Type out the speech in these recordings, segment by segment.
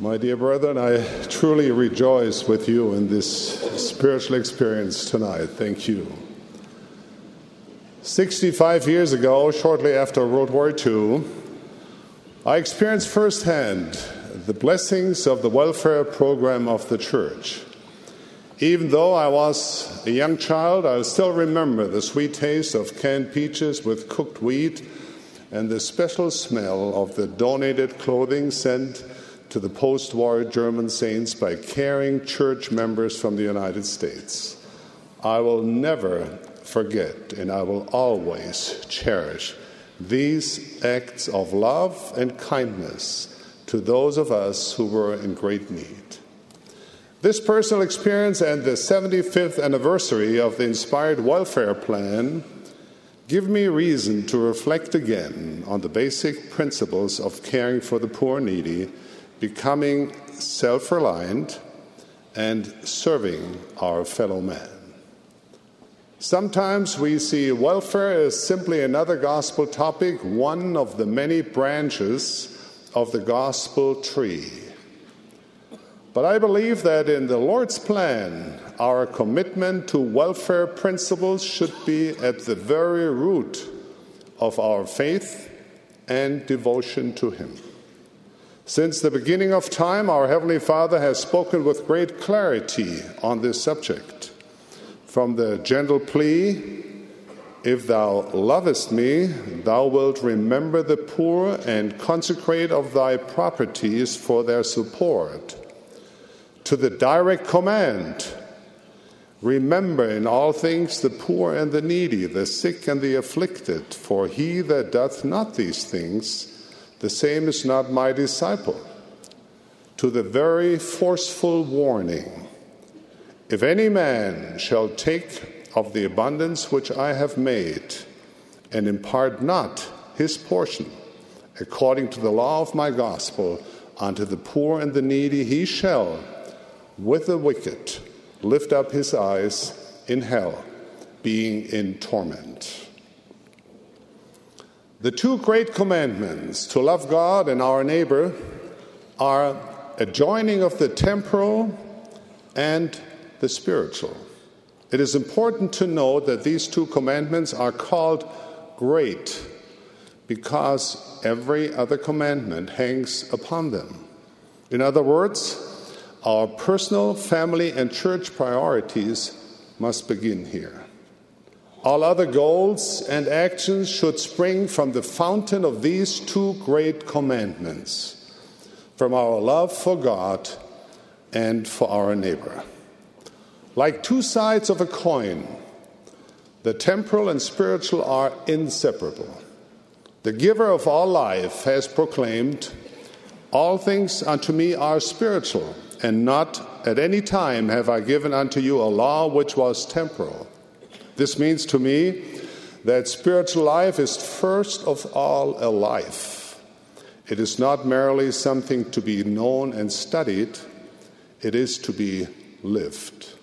My dear brethren, I truly rejoice with you in this spiritual experience tonight. Thank you. 65 years ago, shortly after World War II, I experienced firsthand the blessings of the welfare program of the church. Even though I was a young child, I still remember the sweet taste of canned peaches with cooked wheat and the special smell of the donated clothing sent to the post war German saints by caring church members from the United States. I will never forget and I will always cherish these acts of love and kindness to those of us who were in great need. This personal experience and the 75th anniversary of the Inspired Welfare Plan give me reason to reflect again on the basic principles of caring for the poor needy, becoming self reliant, and serving our fellow man. Sometimes we see welfare as simply another gospel topic, one of the many branches of the gospel tree. But I believe that in the Lord's plan, our commitment to welfare principles should be at the very root of our faith and devotion to Him. Since the beginning of time, our Heavenly Father has spoken with great clarity on this subject. From the gentle plea, If thou lovest me, thou wilt remember the poor and consecrate of thy properties for their support to the direct command Remember in all things the poor and the needy, the sick and the afflicted, for he that doth not these things, the same is not my disciple. To the very forceful warning If any man shall take of the abundance which I have made, and impart not his portion, according to the law of my gospel, unto the poor and the needy, he shall with the wicked lift up his eyes in hell, being in torment. The two great commandments to love God and our neighbor are a joining of the temporal and the spiritual. It is important to note that these two commandments are called great because every other commandment hangs upon them. In other words, our personal, family, and church priorities must begin here. All other goals and actions should spring from the fountain of these two great commandments from our love for God and for our neighbor. Like two sides of a coin, the temporal and spiritual are inseparable. The giver of all life has proclaimed, All things unto me are spiritual and not at any time have I given unto you a law which was temporal. This means to me that spiritual life is first of all a life. It is not merely something to be known and studied, it is to be lived.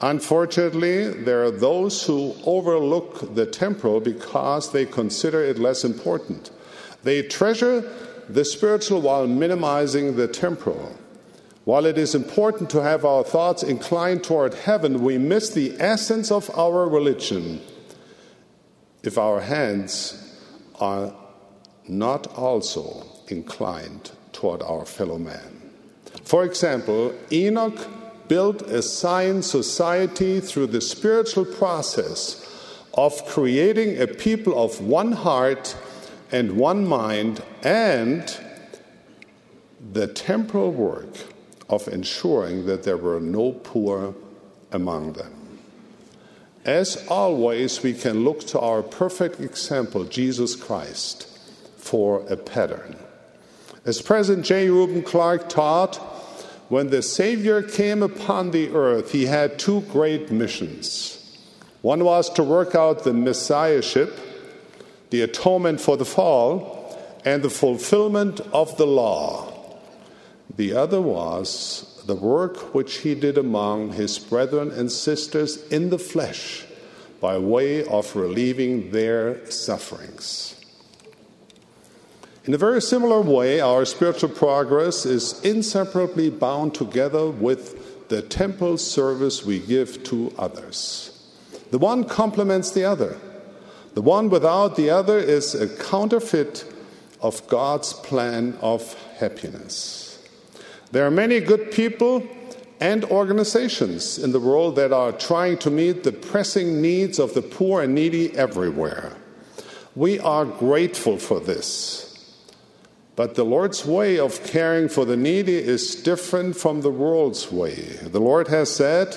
Unfortunately, there are those who overlook the temporal because they consider it less important. They treasure the spiritual while minimizing the temporal. While it is important to have our thoughts inclined toward heaven, we miss the essence of our religion if our hands are not also inclined toward our fellow man. For example, Enoch built a Zion society through the spiritual process of creating a people of one heart and one mind and the temporal work of ensuring that there were no poor among them. As always, we can look to our perfect example, Jesus Christ, for a pattern. As President J. Reuben Clark taught, when the Savior came upon the earth, he had two great missions. One was to work out the Messiahship, the atonement for the fall, and the fulfillment of the law. The other was the work which he did among his brethren and sisters in the flesh by way of relieving their sufferings. In a very similar way, our spiritual progress is inseparably bound together with the temporal service we give to others. The one complements the other. The one without the other is a counterfeit of God's plan of happiness. There are many good people and organizations in the world that are trying to meet the pressing needs of the poor and needy everywhere. We are grateful for this. But the Lord's way of caring for the needy is different from the world's way. The Lord has said,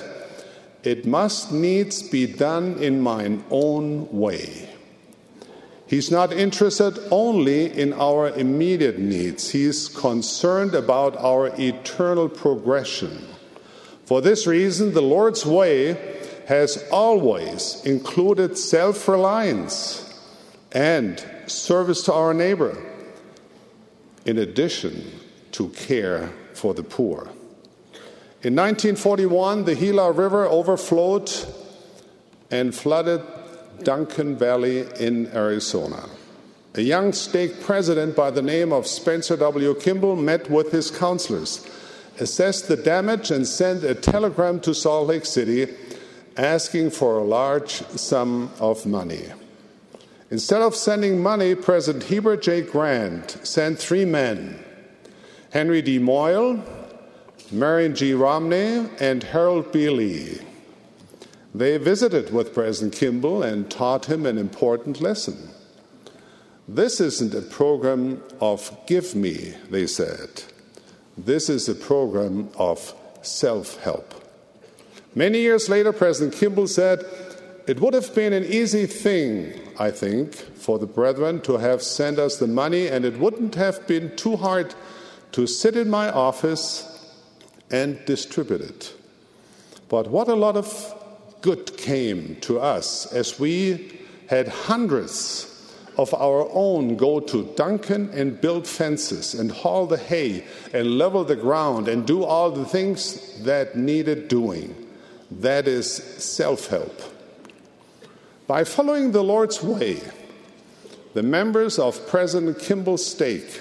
It must needs be done in mine own way. He's not interested only in our immediate needs, He's concerned about our eternal progression. For this reason, the Lord's way has always included self reliance and service to our neighbor, in addition to care for the poor. In 1941, the Gila River overflowed and flooded Duncan Valley in Arizona. A young stake president by the name of Spencer W. Kimball met with his counselors, assessed the damage, and sent a telegram to Salt Lake City asking for a large sum of money. Instead of sending money, President Heber J. Grant sent three men Henry D. Moyle, Marion G. Romney, and Harold B. Lee. They visited with President Kimball and taught him an important lesson. This isn't a program of give me, they said. This is a program of self help. Many years later, President Kimball said, It would have been an easy thing, I think, for the brethren to have sent us the money, and it wouldn't have been too hard to sit in my office and distribute it. But what a lot of good came to us as we had hundreds of our own go to Duncan and build fences and haul the hay and level the ground and do all the things that needed doing. That is self help. By following the Lord's way, the members of President Kimball's stake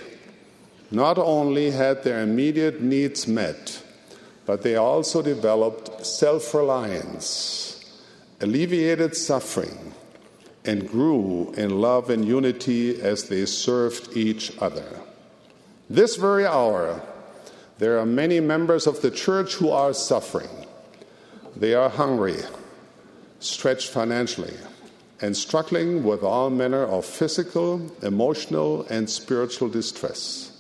not only had their immediate needs met, but they also developed self reliance alleviated suffering, and grew in love and unity as they served each other. This very hour, there are many members of the church who are suffering. They are hungry, stretched financially, and struggling with all manner of physical, emotional, and spiritual distress.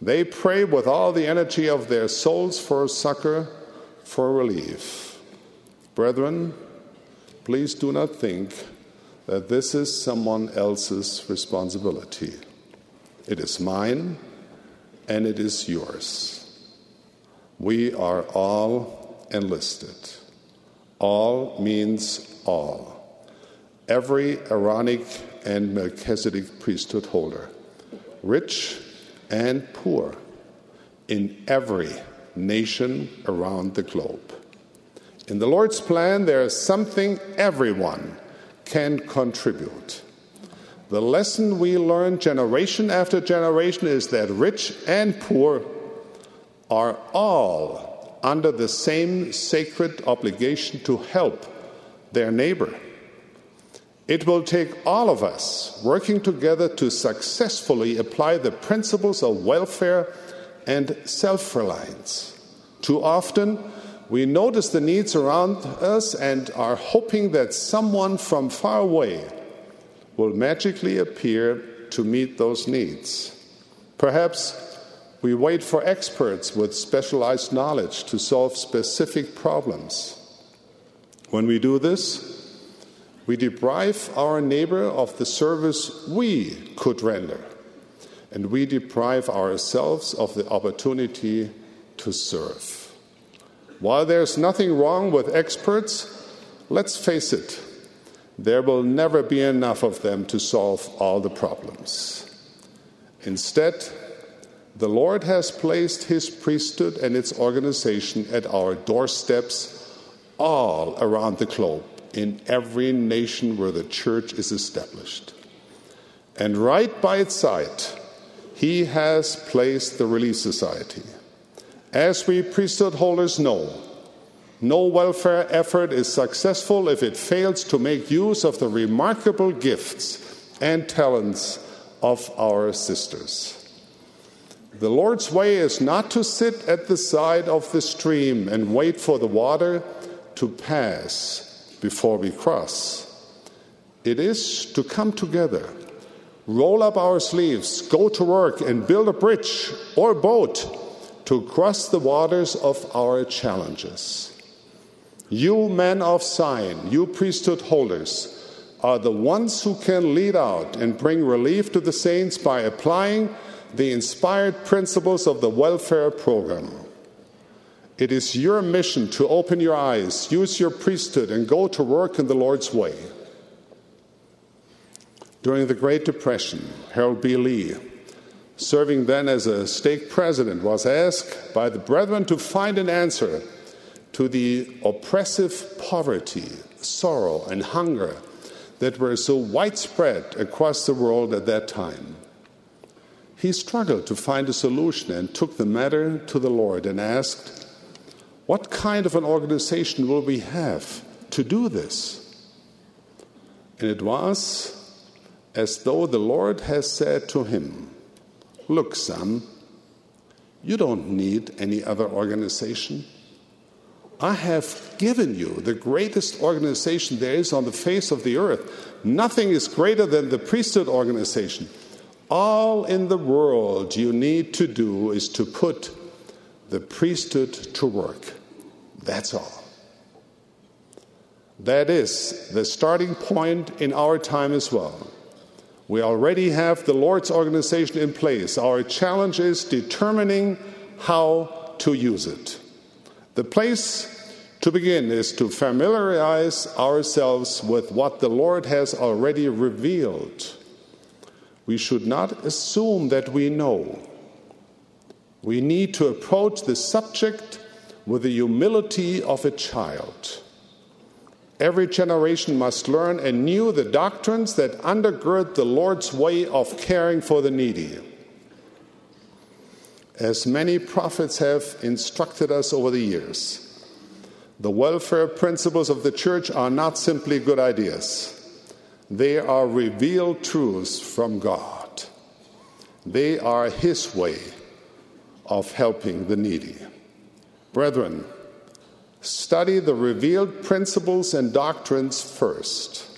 They pray with all the energy of their souls for succor, for relief. Brethren, Please do not think that this is someone else's responsibility. It is mine and it is yours. We are all enlisted. All means all. Every Aaronic and Melchizedek priesthood holder, rich and poor, in every nation around the globe. In the Lord's plan, there is something everyone can contribute. The lesson we learn generation after generation is that rich and poor are all under the same sacred obligation to help their neighbor. It will take all of us working together to successfully apply the principles of welfare and self reliance. Too often, we notice the needs around us and are hoping that someone from far away will magically appear to meet those needs. Perhaps we wait for experts with specialized knowledge to solve specific problems. When we do this, we deprive our neighbor of the service we could render, and we deprive ourselves of the opportunity to serve. While there's nothing wrong with experts, let's face it, there will never be enough of them to solve all the problems. Instead, the Lord has placed His priesthood and its organization at our doorsteps all around the globe, in every nation where the church is established. And right by its side He has placed the Relief Society. As we priesthood holders know, no welfare effort is successful if it fails to make use of the remarkable gifts and talents of our sisters. The Lord's way is not to sit at the side of the stream and wait for the water to pass before we cross. It is to come together, roll up our sleeves, go to work, and build a bridge or boat to cross the waters of our challenges. You men of Zion, you priesthood holders, are the ones who can lead out and bring relief to the saints by applying the inspired principles of the welfare program. It is your mission to open your eyes, use your priesthood, and go to work in the Lord's way. During the Great Depression, Harold B. Lee, serving then as a stake president, was asked by the brethren to find an answer to the oppressive poverty, sorrow, and hunger that were so widespread across the world at that time. He struggled to find a solution and took the matter to the Lord and asked, What kind of an organization will we have to do this? And it was as though the Lord has said to him, Look, son, you don't need any other organization. I have given you the greatest organization there is on the face of the earth. Nothing is greater than the priesthood organization. All in the world you need to do is to put the priesthood to work. That's all. That is the starting point in our time as well. We already have the Lord's organization in place. Our challenge is determining how to use it. The place to begin is to familiarize ourselves with what the Lord has already revealed. We should not assume that we know. We need to approach the subject with the humility of a child. Every generation must learn anew the doctrines that undergird the Lord's way of caring for the needy. As many prophets have instructed us over the years, the welfare principles of the church are not simply good ideas, they are revealed truths from God. They are His way of helping the needy. Brethren, Study the revealed principles and doctrines first.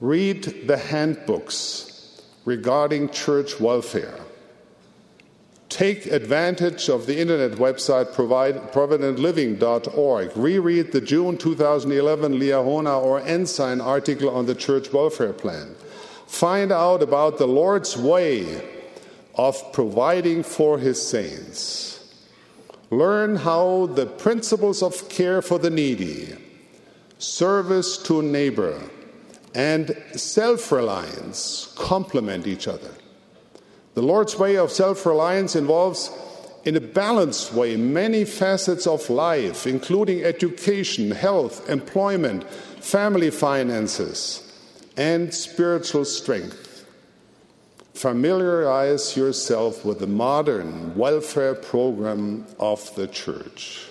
Read the handbooks regarding church welfare. Take advantage of the internet website provide, providentliving.org. Reread the June 2011 Liahona or Ensign article on the church welfare plan. Find out about the Lord's way of providing for his saints. Learn how the principles of care for the needy, service to a neighbor, and self reliance complement each other. The Lord's way of self reliance involves, in a balanced way, many facets of life, including education, health, employment, family finances, and spiritual strength familiarize yourself with the modern welfare program of the church.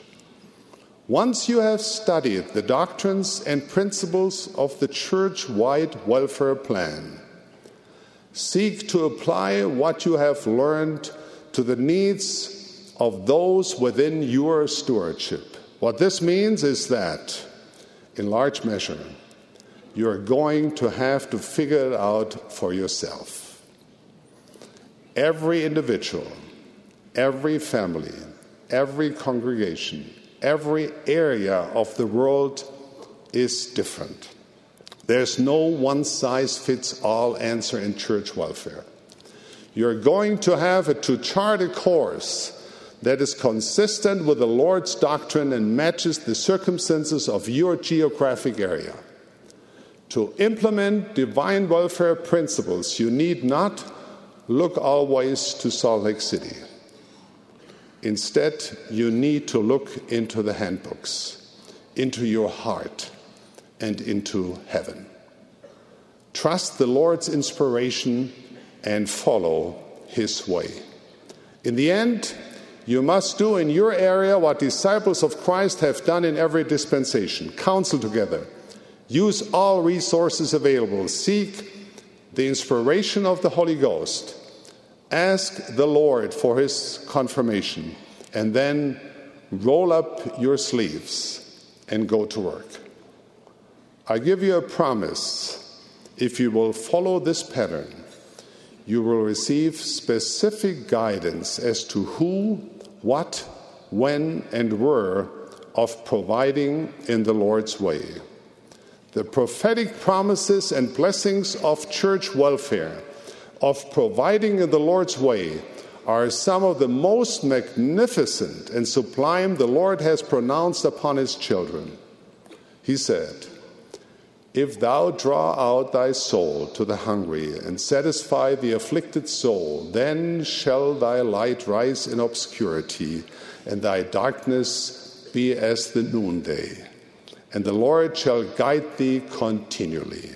Once you have studied the doctrines and principles of the church wide welfare plan, seek to apply what you have learned to the needs of those within your stewardship. What this means is that, in large measure, you're going to have to figure it out for yourself. Every individual, every family, every congregation, every area of the world is different. There's no one size fits all answer in church welfare. You're going to have to chart a course that is consistent with the Lord's doctrine and matches the circumstances of your geographic area. To implement divine welfare principles, you need not look always to Salt Lake City. Instead, you need to look into the handbooks, into your heart, and into heaven. Trust the Lord's inspiration and follow His way. In the end, you must do in your area what disciples of Christ have done in every dispensation counsel together, use all resources available, seek the inspiration of the Holy Ghost, ask the Lord for His confirmation, and then roll up your sleeves and go to work. I give you a promise if you will follow this pattern, you will receive specific guidance as to who, what, when, and where of providing in the Lord's way. The prophetic promises and blessings of church welfare, of providing in the Lord's way, are some of the most magnificent and sublime the Lord has pronounced upon his children. He said, If thou draw out thy soul to the hungry and satisfy the afflicted soul, then shall thy light rise in obscurity, and thy darkness be as the noonday. And the Lord shall guide thee continually.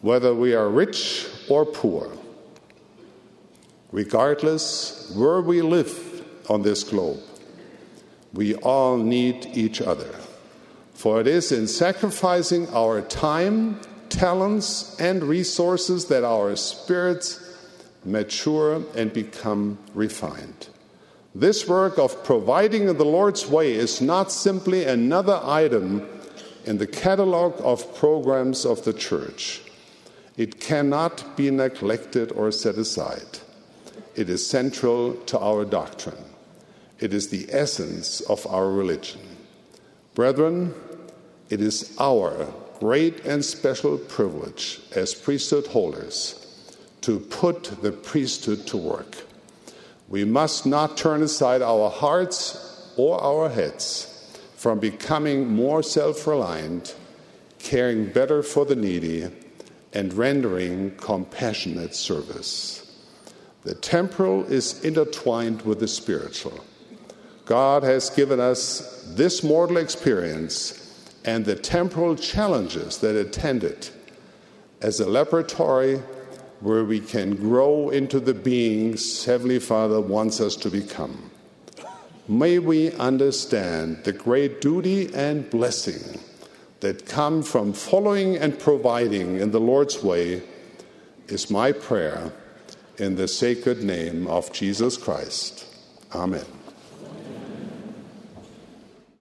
Whether we are rich or poor, regardless where we live on this globe, we all need each other. For it is in sacrificing our time, talents, and resources that our spirits mature and become refined. This work of providing in the Lord's way is not simply another item in the catalog of programs of the church. It cannot be neglected or set aside. It is central to our doctrine. It is the essence of our religion. Brethren, it is our great and special privilege as priesthood holders to put the priesthood to work. We must not turn aside our hearts or our heads from becoming more self reliant, caring better for the needy, and rendering compassionate service. The temporal is intertwined with the spiritual. God has given us this mortal experience and the temporal challenges that attend it as a laboratory where we can grow into the beings Heavenly Father wants us to become. May we understand the great duty and blessing that come from following and providing in the Lord's way, is my prayer in the sacred name of Jesus Christ. Amen.